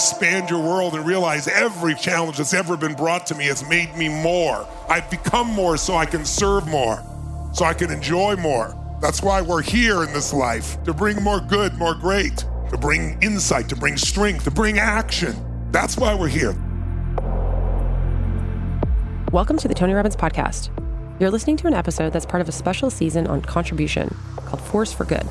expand your world and realize every challenge that's ever been brought to me has made me more. I've become more so I can serve more, so I can enjoy more. That's why we're here in this life to bring more good, more great, to bring insight, to bring strength, to bring action. That's why we're here. Welcome to the Tony Robbins Podcast. You're listening to an episode that's part of a special season on contribution called Force for Good.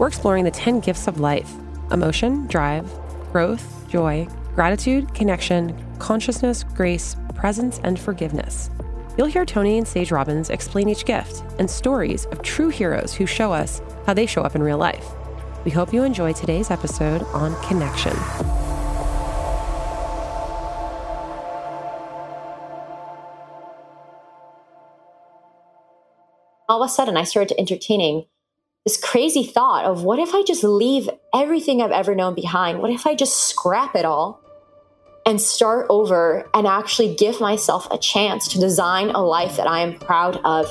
We're exploring the 10 gifts of life emotion, drive, growth, joy, gratitude, connection, consciousness, grace, presence, and forgiveness. You'll hear Tony and Sage Robbins explain each gift and stories of true heroes who show us how they show up in real life. We hope you enjoy today's episode on connection. All of a sudden, I started entertaining this crazy thought of what if I just leave everything I've ever known behind? What if I just scrap it all and start over and actually give myself a chance to design a life that I am proud of?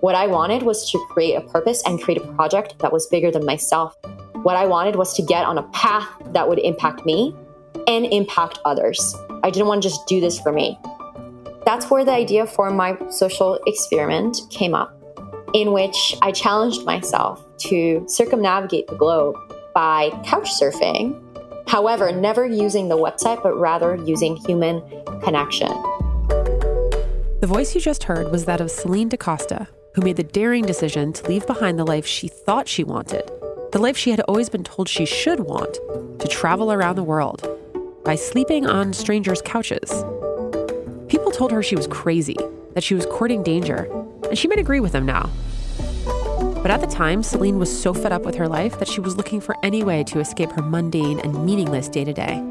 What I wanted was to create a purpose and create a project that was bigger than myself. What I wanted was to get on a path that would impact me and impact others. I didn't want to just do this for me. That's where the idea for my social experiment came up in which I challenged myself to circumnavigate the globe by couch surfing. However, never using the website, but rather using human connection. The voice you just heard was that of Celinne DaCosta, who made the daring decision to leave behind the life she thought she wanted, the life she had always been told she should want, to travel around the world by sleeping on strangers' couches. People told her she was crazy, that she was courting danger, and she might agree with them now. But at the time, Celinne was so fed up with her life that she was looking for any way to escape her mundane and meaningless day to day.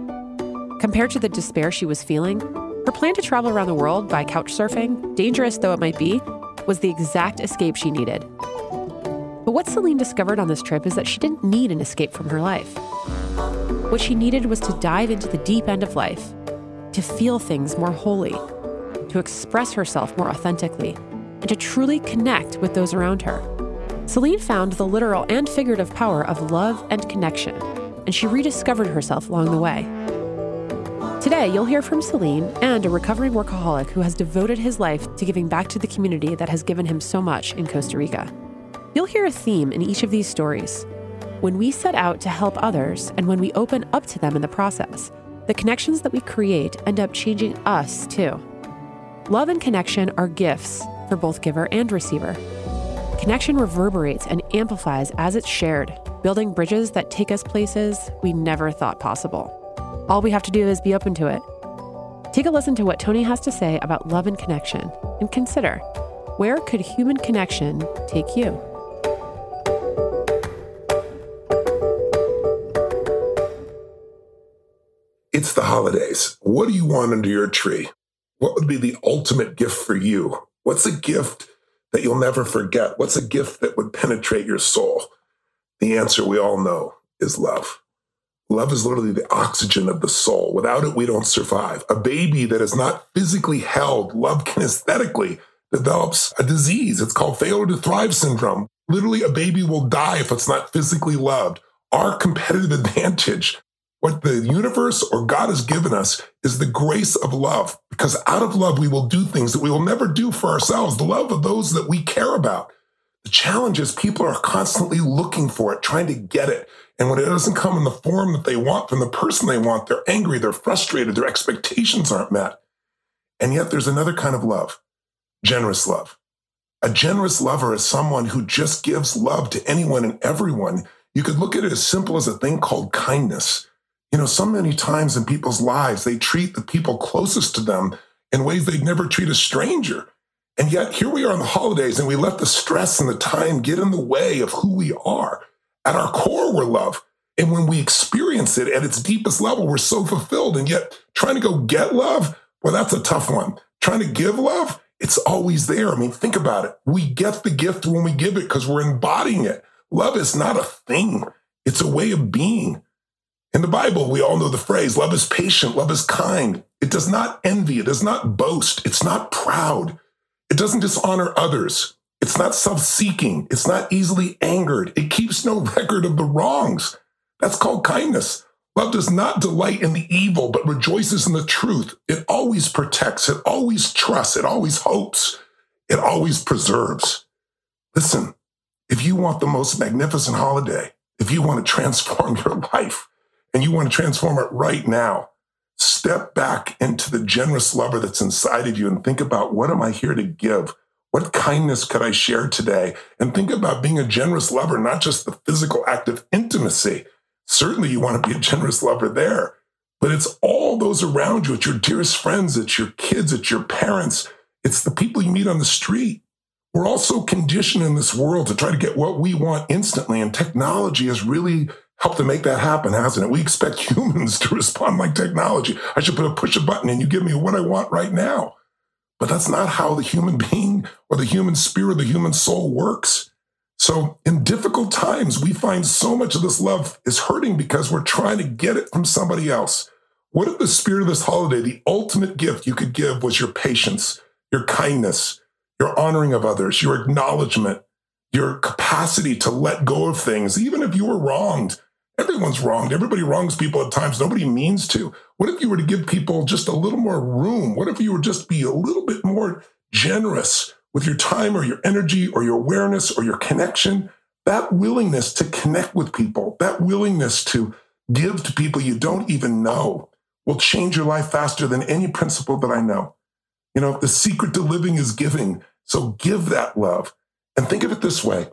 Compared to the despair she was feeling, her plan to travel around the world by couch surfing, dangerous though it might be, was the exact escape she needed. But what Celinne discovered on this trip is that she didn't need an escape from her life. What she needed was to dive into the deep end of life, to feel things more wholly, to express herself more authentically, and to truly connect with those around her. Celinne found the literal and figurative power of love and connection, and she rediscovered herself along the way. Today, you'll hear from Celinne and a recovering workaholic who has devoted his life to giving back to the community that has given him so much in Costa Rica. You'll hear a theme in each of these stories. When we set out to help others and when we open up to them in the process, the connections that we create end up changing us too. Love and connection are gifts for both giver and receiver. Connection reverberates and amplifies as it's shared, building bridges that take us places we never thought possible. All we have to do is be open to it. Take a listen to what Tony has to say about love and connection and consider where could human connection take you? It's the holidays. What do you want under your tree? What would be the ultimate gift for you? What's a gift that you'll never forget? What's a gift that would penetrate your soul? The answer we all know is love. Love is literally the oxygen of the soul. Without it, we don't survive. A baby that is not physically held, love kinesthetically, develops a disease. It's called failure to thrive syndrome. Literally, a baby will die if it's not physically loved. Our competitive advantage what the universe or God has given us is the grace of love, because out of love, we will do things that we will never do for ourselves, the love of those that we care about. The challenge is people are constantly looking for it, trying to get it. And when it doesn't come in the form that they want from the person they want, they're angry, they're frustrated, their expectations aren't met. And yet there's another kind of love, generous love. A generous lover is someone who just gives love to anyone and everyone. You could look at it as simple as a thing called kindness. You know, so many times in people's lives, they treat the people closest to them in ways they'd never treat a stranger. And yet here we are on the holidays and we let the stress and the time get in the way of who we are. At our core, we're love. And when we experience it at its deepest level, we're so fulfilled. And yet trying to go get love, well, that's a tough one. Trying to give love, it's always there. I mean, think about it. We get the gift when we give it because we're embodying it. Love is not a thing. It's a way of being. In the Bible, we all know the phrase love is patient, love is kind. It does not envy, it does not boast, it's not proud, it doesn't dishonor others, it's not self seeking, it's not easily angered, it keeps no record of the wrongs. That's called kindness. Love does not delight in the evil, but rejoices in the truth. It always protects, it always trusts, it always hopes, it always preserves. Listen, if you want the most magnificent holiday, if you want to transform your life and you want to transform it right now, step back into the generous lover that's inside of you and think about what am I here to give? What kindness could I share today? And think about being a generous lover, not just the physical act of intimacy, Certainly, you want to be a generous lover there, but it's all those around you. It's your dearest friends, it's your kids, it's your parents, it's the people you meet on the street. We're also conditioned in this world to try to get what we want instantly, and technology has really helped to make that happen, hasn't it? We expect humans to respond like technology. I should put a push a button and you give me what I want right now. But that's not how the human being or the human spirit, the human soul works. So in difficult times, we find so much of this love is hurting because we're trying to get it from somebody else. What if the spirit of this holiday, the ultimate gift you could give was your patience, your kindness, your honoring of others, your acknowledgement, your capacity to let go of things, even if you were wronged. Everyone's wronged. Everybody wrongs people at times. Nobody means to. What if you were to give people just a little more room? What if you were just be a little bit more generous with your time or your energy or your awareness or your connection, that willingness to connect with people, that willingness to give to people you don't even know will change your life faster than any principle that I know. You know, the secret to living is giving. So give that love. And think of it this way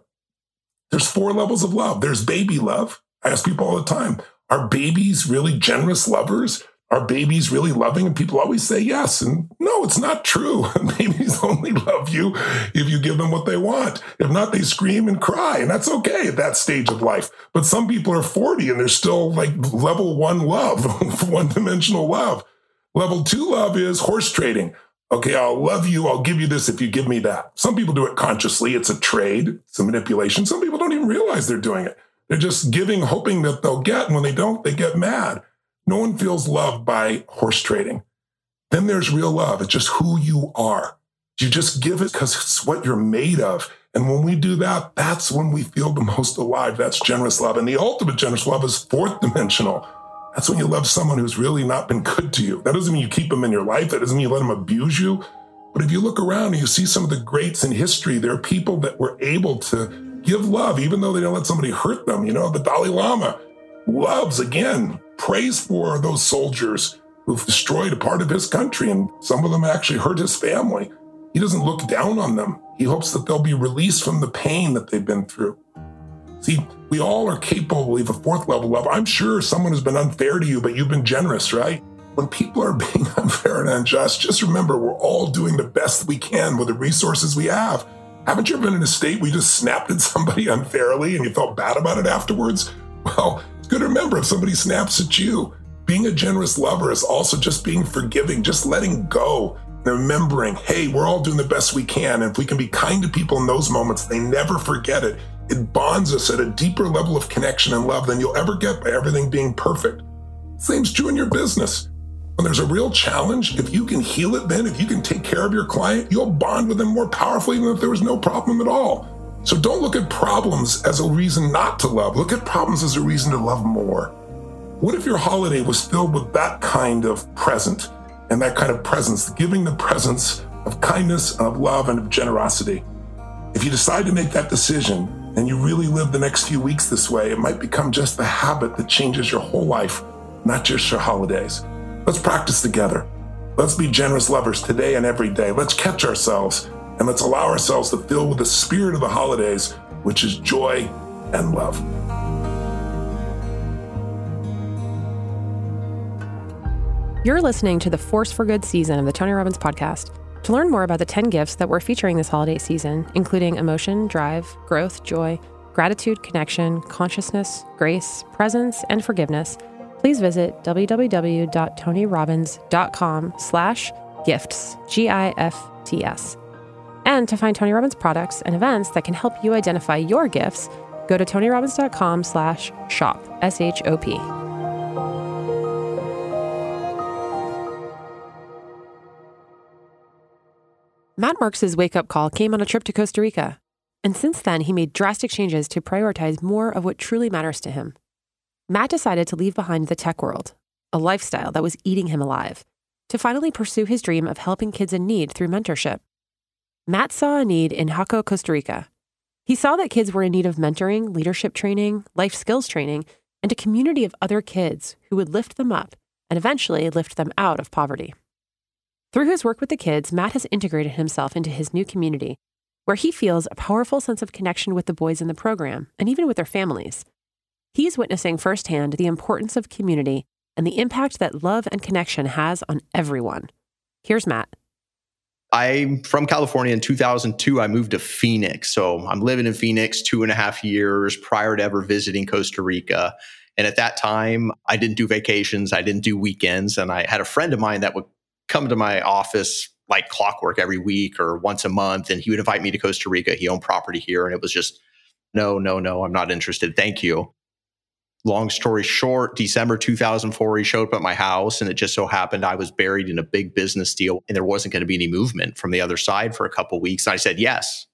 there's four levels of love. There's baby love. I ask people all the time, are babies really generous lovers? Are babies really loving? And people always say yes. And no, it's not true. babies only love you if you give them what they want. If not, they scream and cry. And that's okay at that stage of life. But some people are 40 and they're still like level one love, one dimensional love. Level two love is horse trading. Okay, I'll love you. I'll give you this if you give me that. Some people do it consciously. It's a trade, it's a manipulation. Some people don't even realize they're doing it. They're just giving, hoping that they'll get. And when they don't, they get mad. No one feels loved by horse trading. Then there's real love. It's just who you are. You just give it because it's what you're made of. And when we do that, that's when we feel the most alive. That's generous love. And the ultimate generous love is fourth dimensional. That's when you love someone who's really not been good to you. That doesn't mean you keep them in your life. That doesn't mean you let them abuse you. But if you look around and you see some of the greats in history, there are people that were able to give love, even though they don't let somebody hurt them. You know, the Dalai Lama loves again prays for those soldiers who've destroyed a part of his country, and some of them actually hurt his family. He doesn't look down on them. He hopes that they'll be released from the pain that they've been through. See, we all are capable of a fourth level love. I'm sure someone has been unfair to you, but you've been generous, right? When people are being unfair and unjust, just remember we're all doing the best we can with the resources we have. Haven't you ever been in a state where you just snapped at somebody unfairly and you felt bad about it afterwards? Well, it's good to remember if somebody snaps at you. Being a generous lover is also just being forgiving, just letting go, and remembering, hey, we're all doing the best we can. And if we can be kind to people in those moments, they never forget it. It bonds us at a deeper level of connection and love than you'll ever get by everything being perfect. Same's true in your business. When there's a real challenge, if you can heal it then, if you can take care of your client, you'll bond with them more powerfully than if there was no problem at all. So don't look at problems as a reason not to love. Look at problems as a reason to love more. What if your holiday was filled with that kind of present and that kind of presence, giving the presence of kindness of love and of generosity? If you decide to make that decision and you really live the next few weeks this way, it might become just the habit that changes your whole life, not just your holidays. Let's practice together. Let's be generous lovers today and every day. Let's catch ourselves and let's allow ourselves to fill with the spirit of the holidays, which is joy and love. You're listening to the Force for Good season of the Tony Robbins podcast. To learn more about the 10 gifts that we're featuring this holiday season, including emotion, drive, growth, joy, gratitude, connection, consciousness, grace, presence, and forgiveness, please visit www.tonyrobbins.com slash gifts, G-I-F-T-S. And to find Tony Robbins products and events that can help you identify your gifts, go to tonyrobbins.com slash shop, S-H-O-P. Matt Marks' wake up call came on a trip to Costa Rica. And since then, he made drastic changes to prioritize more of what truly matters to him. Matt decided to leave behind the tech world, a lifestyle that was eating him alive, to finally pursue his dream of helping kids in need through mentorship. Matt saw a need in Jaco, Costa Rica. He saw that kids were in need of mentoring, leadership training, life skills training, and a community of other kids who would lift them up and eventually lift them out of poverty. Through his work with the kids, Matt has integrated himself into his new community, where he feels a powerful sense of connection with the boys in the program and even with their families. He's witnessing firsthand the importance of community and the impact that love and connection has on everyone. Here's Matt. I'm from California in 2002. I moved to Phoenix. So I'm living in Phoenix two and a half years prior to ever visiting Costa Rica. And at that time, I didn't do vacations, I didn't do weekends. And I had a friend of mine that would come to my office like clockwork every week or once a month. And he would invite me to Costa Rica. He owned property here. And it was just, no, no, no, I'm not interested. Thank you long story short, December 2004, he showed up at my house, and it just so happened I was buried in a big business deal, and there wasn't going to be any movement from the other side for a couple weeks. And I said yes.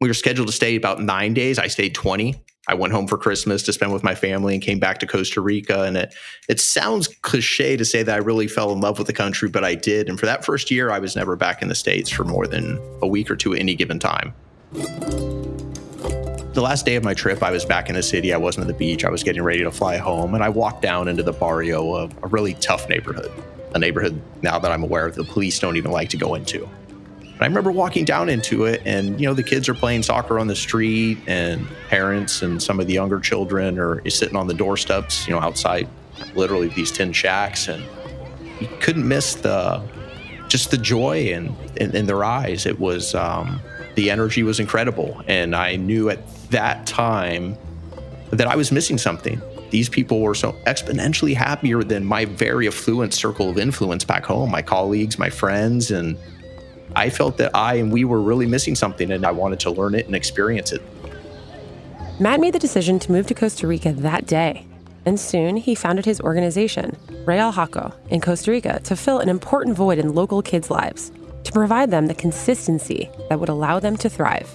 We were scheduled to stay about nine days. I stayed 20. I went home for Christmas to spend with my family and came back to Costa Rica. And it it sounds cliche to say that I really fell in love with the country, but I did. And for that first year, I was never back in the States for more than a week or two at any given time. The last day of my trip, I was back in the city. I wasn't at the beach. I was getting ready to fly home, and I walked down into the barrio, a, a really tough neighborhood, a neighborhood now that I'm aware of the police don't even like to go into. I remember walking down into it, and you know the kids are playing soccer on the street, and parents and some of the younger children are sitting on the doorsteps, you know, outside, literally these tin shacks, and you couldn't miss the just the joy in in, in their eyes. It was um, the energy was incredible, and I knew at that time that I was missing something. These people were so exponentially happier than my very affluent circle of influence back home, my colleagues, my friends. And I felt that I and we were really missing something, and I wanted to learn it and experience it. Matt made the decision to move to Costa Rica that day. And soon he founded his organization, Real Jaco, in Costa Rica to fill an important void in local kids' lives, to provide them the consistency that would allow them to thrive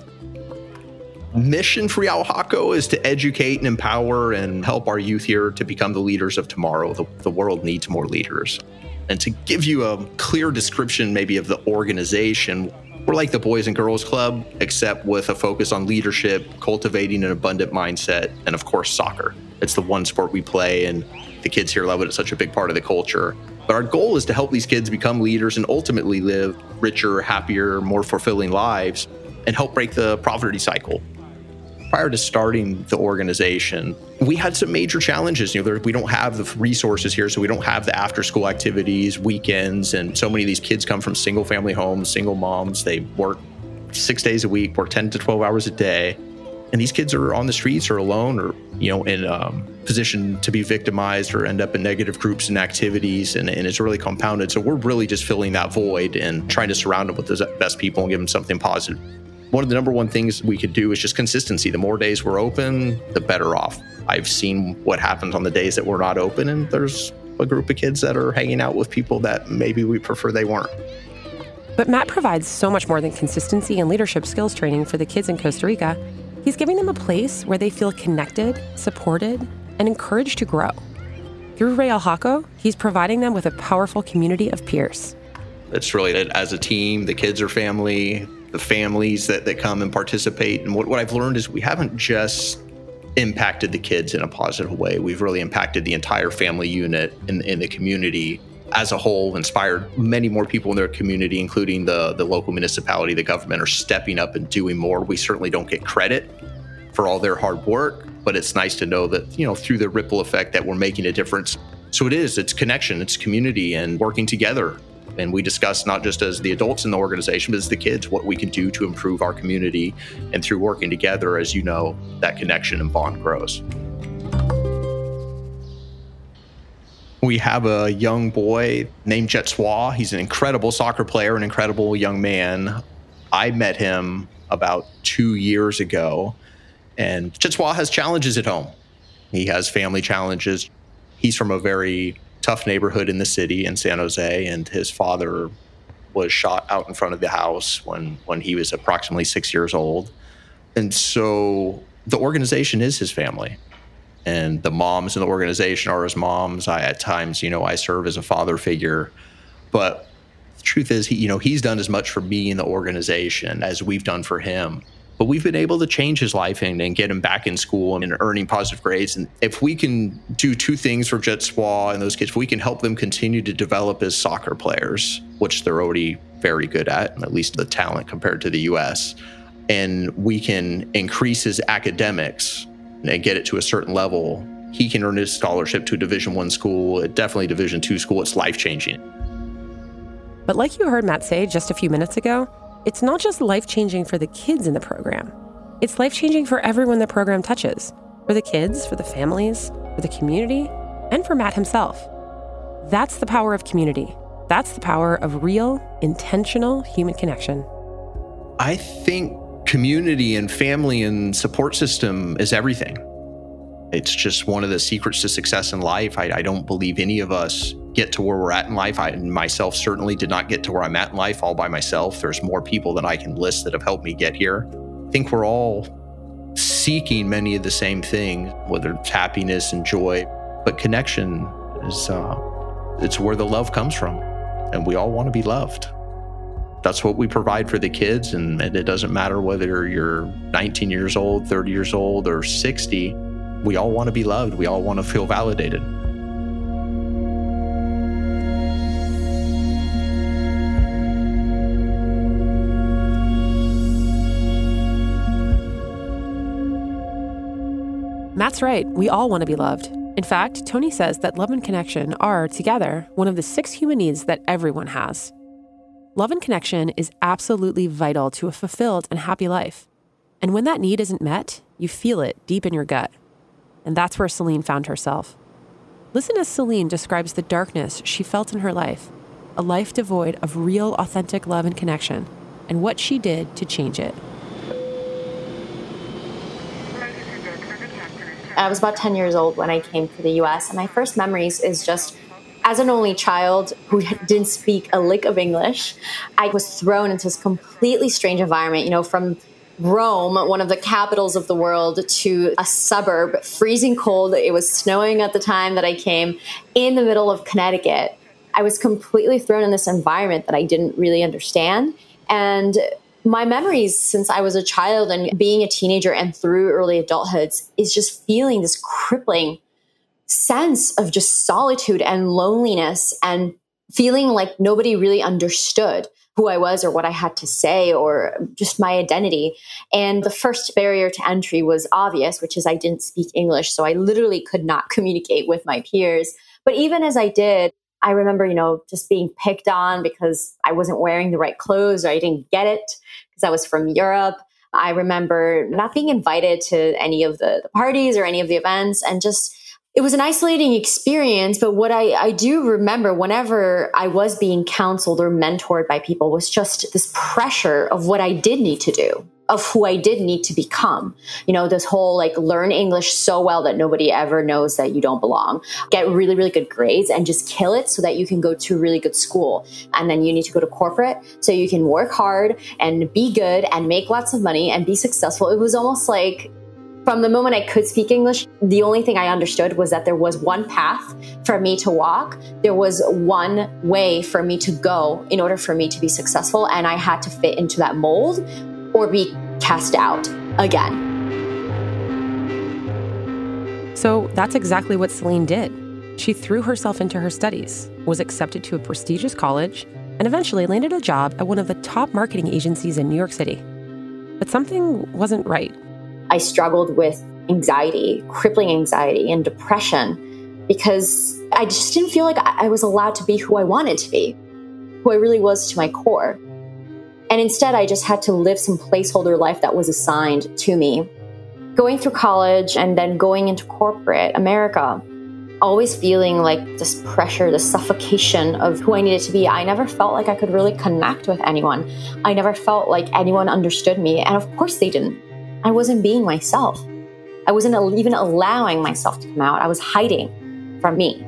mission for Real Jaco is to educate and empower and help our youth here to become the leaders of tomorrow. The, the world needs more leaders. And to give you a clear description, maybe, of the organization, we're like the Boys and Girls Club, except with a focus on leadership, cultivating an abundant mindset, and of course, soccer. It's the one sport we play, and the kids here love it. It's such a big part of the culture. But our goal is to help these kids become leaders and ultimately live richer, happier, more fulfilling lives and help break the poverty cycle prior to starting the organization, we had some major challenges. You know, there, we don't have the resources here, so we don't have the after school activities, weekends, and so many of these kids come from single family homes, single moms. They work six days a week, work 10 to 12 hours a day. And these kids are on the streets or alone or, you know, in um, position to be victimized or end up in negative groups and activities. And, and it's really compounded. So we're really just filling that void and trying to surround them with the best people and give them something positive one of the number one things we could do is just consistency. The more days we're open, the better off. I've seen what happens on the days that we're not open, and there's a group of kids that are hanging out with people that maybe we prefer they weren't. But Matt provides so much more than consistency and leadership skills training for the kids in Costa Rica. He's giving them a place where they feel connected, supported, and encouraged to grow. Through Real Jaco, he's providing them with a powerful community of peers. It's really as a team, the kids are family, the families that, that come and participate. And what, what I've learned is we haven't just impacted the kids in a positive way. We've really impacted the entire family unit in, in the community as a whole, inspired many more people in their community, including the, the local municipality, the government, are stepping up and doing more. We certainly don't get credit for all their hard work, but it's nice to know that, you know, through the ripple effect that we're making a difference. So it is, it's connection, it's community and working together and we discuss not just as the adults in the organization, but as the kids, what we can do to improve our community. And through working together, as you know, that connection and bond grows. We have a young boy named Jetswa. He's an incredible soccer player, an incredible young man. I met him about two years ago, and Jetswa has challenges at home. He has family challenges. He's from a very tough neighborhood in the city in San Jose, and his father was shot out in front of the house when when he was approximately six years old, and so the organization is his family, and the moms in the organization are his moms. I at times, you know, I serve as a father figure, but the truth is, he, you know, he's done as much for me in the organization as we've done for him. But we've been able to change his life and, and get him back in school and earning positive grades. And if we can do two things for Jet Swa and those kids, we can help them continue to develop as soccer players, which they're already very good at, at least the talent compared to the US, and we can increase his academics and get it to a certain level, he can earn his scholarship to a Division One school, definitely Division Two school. It's life changing. But like you heard Matt say just a few minutes ago, it's not just life changing for the kids in the program. It's life changing for everyone the program touches for the kids, for the families, for the community, and for Matt himself. That's the power of community. That's the power of real, intentional human connection. I think community and family and support system is everything. It's just one of the secrets to success in life. I, I, don't believe any of us get to where we're at in life. I myself certainly did not get to where I'm at in life all by myself. There's more people than I can list that have helped me get here. I think we're all seeking many of the same things, whether it's happiness and joy, but connection is uh, it's where the love comes from, and we all want to be loved that's what we provide for the kids. And, and, it doesn't matter whether you're 19 years old, 30 years old, or 60. We all want to be loved. We all want to feel validated. Matt's right. We all want to be loved. In fact, Tony says that love and connection are, together, one of the six human needs that everyone has. Love and connection is absolutely vital to a fulfilled and happy life. And when that need isn't met, you feel it deep in your gut. And that's where Celinne found herself. Listen as Celinne describes the darkness she felt in her life, a life devoid of real, authentic love and connection, and what she did to change it. I was about 10 years old when I came to the US, and my first memories is just as an only child who didn't speak a lick of English, I was thrown into this completely strange environment, you know, from Rome, one of the capitals of the world, to a suburb, freezing cold. It was snowing at the time that I came in the middle of Connecticut. I was completely thrown in this environment that I didn't really understand. And my memories since I was a child and being a teenager and through early adulthood is just feeling this crippling sense of just solitude and loneliness and feeling like nobody really understood who I was or what I had to say or just my identity. And the first barrier to entry was obvious, which is I didn't speak English. So I literally could not communicate with my peers. But even as I did, I remember, you know, just being picked on because I wasn't wearing the right clothes or I didn't get it because I was from Europe. I remember not being invited to any of the, the parties or any of the events and just it was an isolating experience, but what I, I do remember whenever I was being counseled or mentored by people was just this pressure of what I did need to do, of who I did need to become. You know, this whole like learn English so well that nobody ever knows that you don't belong, get really, really good grades and just kill it so that you can go to a really good school. And then you need to go to corporate so you can work hard and be good and make lots of money and be successful. It was almost like from the moment I could speak English, the only thing I understood was that there was one path for me to walk. There was one way for me to go in order for me to be successful. And I had to fit into that mold or be cast out again. So that's exactly what Celinne did. She threw herself into her studies, was accepted to a prestigious college, and eventually landed a job at one of the top marketing agencies in New York City. But something wasn't right. I struggled with anxiety, crippling anxiety, and depression because I just didn't feel like I was allowed to be who I wanted to be, who I really was to my core. And instead, I just had to live some placeholder life that was assigned to me. Going through college and then going into corporate America, always feeling like this pressure, this suffocation of who I needed to be. I never felt like I could really connect with anyone. I never felt like anyone understood me. And of course, they didn't. I wasn't being myself. I wasn't even allowing myself to come out. I was hiding from me.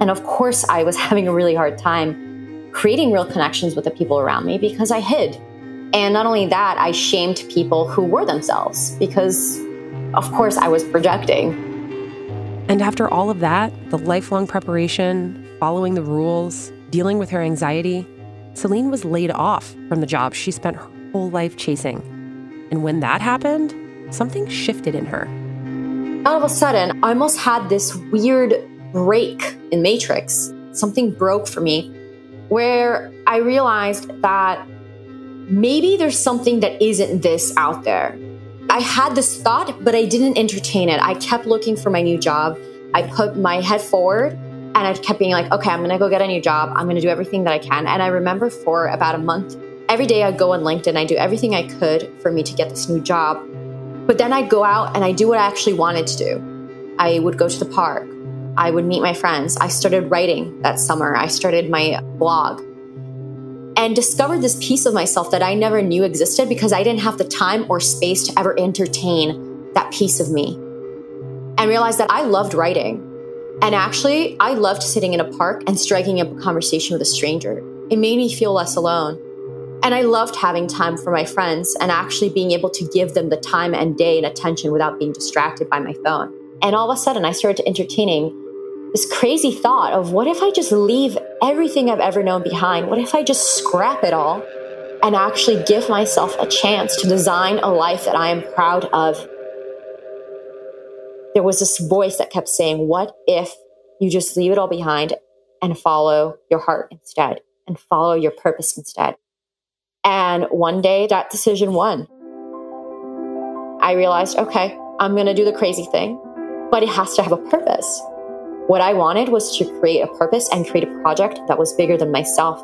And of course, I was having a really hard time creating real connections with the people around me because I hid. And not only that, I shamed people who were themselves because, of course, I was projecting. And after all of that, the lifelong preparation, following the rules, dealing with her anxiety, Celinne was laid off from the job she spent her whole life chasing. And when that happened, something shifted in her. All of a sudden, I almost had this weird break in Matrix. Something broke for me where I realized that maybe there's something that isn't this out there. I had this thought, but I didn't entertain it. I kept looking for my new job. I put my head forward and I kept being like, okay, I'm gonna go get a new job. I'm gonna do everything that I can. And I remember for about a month, every day I'd go on LinkedIn, I do everything I could for me to get this new job. But then I'd go out and I do what I actually wanted to do. I would go to the park. I would meet my friends. I started writing that summer. I started my blog and discovered this piece of myself that I never knew existed because I didn't have the time or space to ever entertain that piece of me. And realized that I loved writing. And actually, I loved sitting in a park and striking up a conversation with a stranger. It made me feel less alone. And I loved having time for my friends and actually being able to give them the time and day and attention without being distracted by my phone. And all of a sudden, I started entertaining this crazy thought of what if I just leave everything I've ever known behind? What if I just scrap it all and actually give myself a chance to design a life that I am proud of? There was this voice that kept saying, What if you just leave it all behind and follow your heart instead and follow your purpose instead? And one day that decision won. I realized, okay, I'm going to do the crazy thing, but it has to have a purpose. What I wanted was to create a purpose and create a project that was bigger than myself.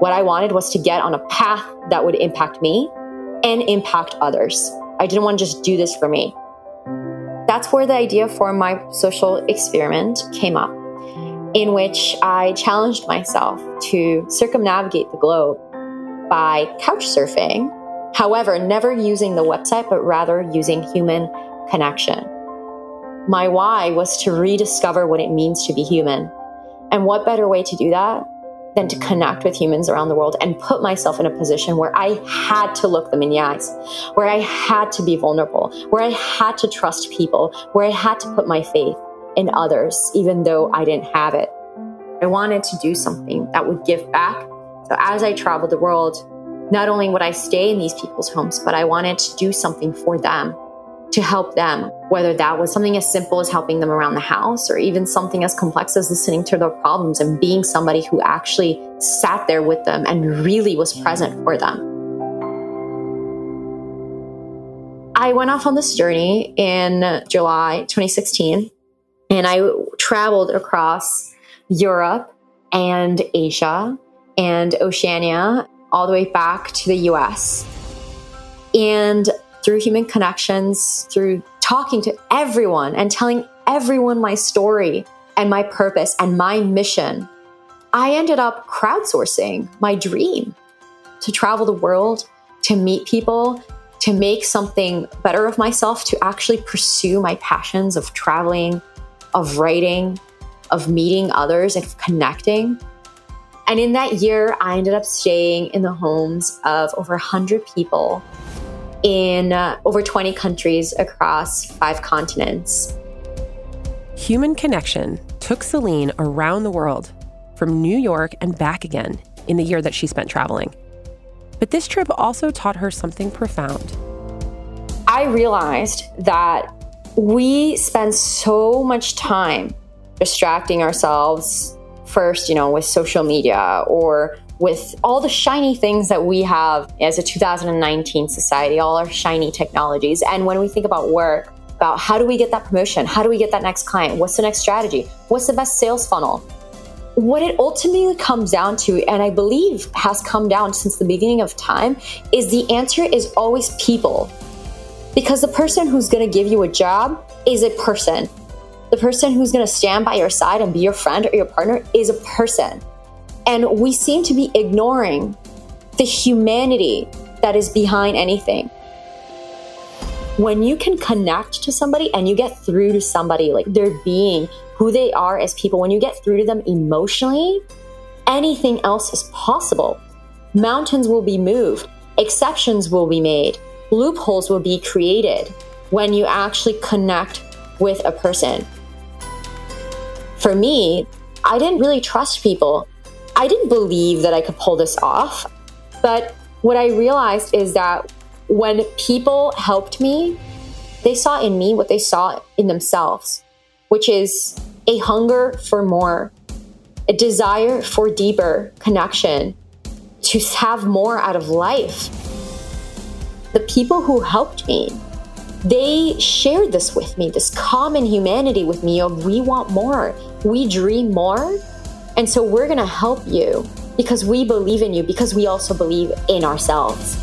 What I wanted was to get on a path that would impact me and impact others. I didn't want to just do this for me. That's where the idea for my social experiment came up, in which I challenged myself to circumnavigate the globe by couch surfing. However, never using the website, but rather using human connection. My why was to rediscover what it means to be human. And what better way to do that than to connect with humans around the world and put myself in a position where I had to look them in the eyes, where I had to be vulnerable, where I had to trust people, where I had to put my faith in others, even though I didn't have it. I wanted to do something that would give back. So as I traveled the world, not only would I stay in these people's homes, but I wanted to do something for them to help them, whether that was something as simple as helping them around the house or even something as complex as listening to their problems and being somebody who actually sat there with them and really was present for them. I went off on this journey in July 2016 and I traveled across Europe and Asia and Oceania all the way back to the US. And through human connections, through talking to everyone and telling everyone my story and my purpose and my mission, I ended up crowdsourcing my dream to travel the world, to meet people, to make something better of myself, to actually pursue my passions of traveling, of writing, of meeting others, and of connecting. And in that year, I ended up staying in the homes of over 100 people in uh, over 20 countries across five continents. Human Connection took Celinne around the world, from New York and back again, in the year that she spent traveling. But this trip also taught her something profound. I realized that we spend so much time distracting ourselves first, you know, with social media or with all the shiny things that we have as a 2019 society, all our shiny technologies. And when we think about work, about how do we get that promotion? How do we get that next client? What's the next strategy? What's the best sales funnel? What it ultimately comes down to, and I believe has come down since the beginning of time, is the answer is always people. Because the person who's to give you a job is a person. The person who's going to stand by your side and be your friend or your partner is a person. And we seem to be ignoring the humanity that is behind anything. When you can connect to somebody and you get through to somebody, like their being, who they are as people, when you get through to them emotionally, anything else is possible. Mountains will be moved, exceptions will be made, loopholes will be created when you actually connect with a person. For me, I didn't really trust people. I didn't believe that I could pull this off. But what I realized is that when people helped me, they saw in me what they saw in themselves, which is a hunger for more, a desire for deeper connection, to have more out of life. The people who helped me, they shared this with me, this common humanity with me of we want more, we dream more. And so we're going to help you because we believe in you, because we also believe in ourselves.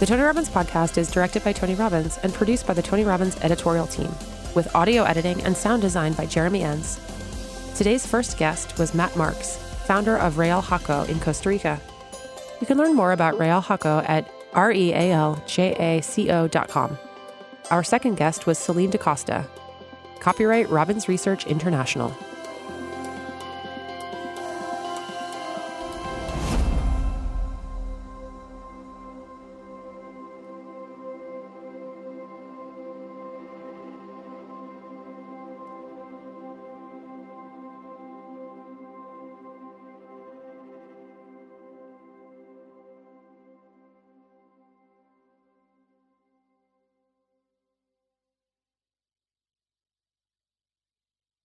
The Tony Robbins podcast is directed by Tony Robbins and produced by the Tony Robbins editorial team, with audio editing and sound design by Jeremy Enns. Today's first guest was Matt Marks, founder of Real Jaco in Costa Rica. You can learn more about Real Jaco at realjaco.com. Our second guest was Celinne DaCosta. Copyright Robbins Research International.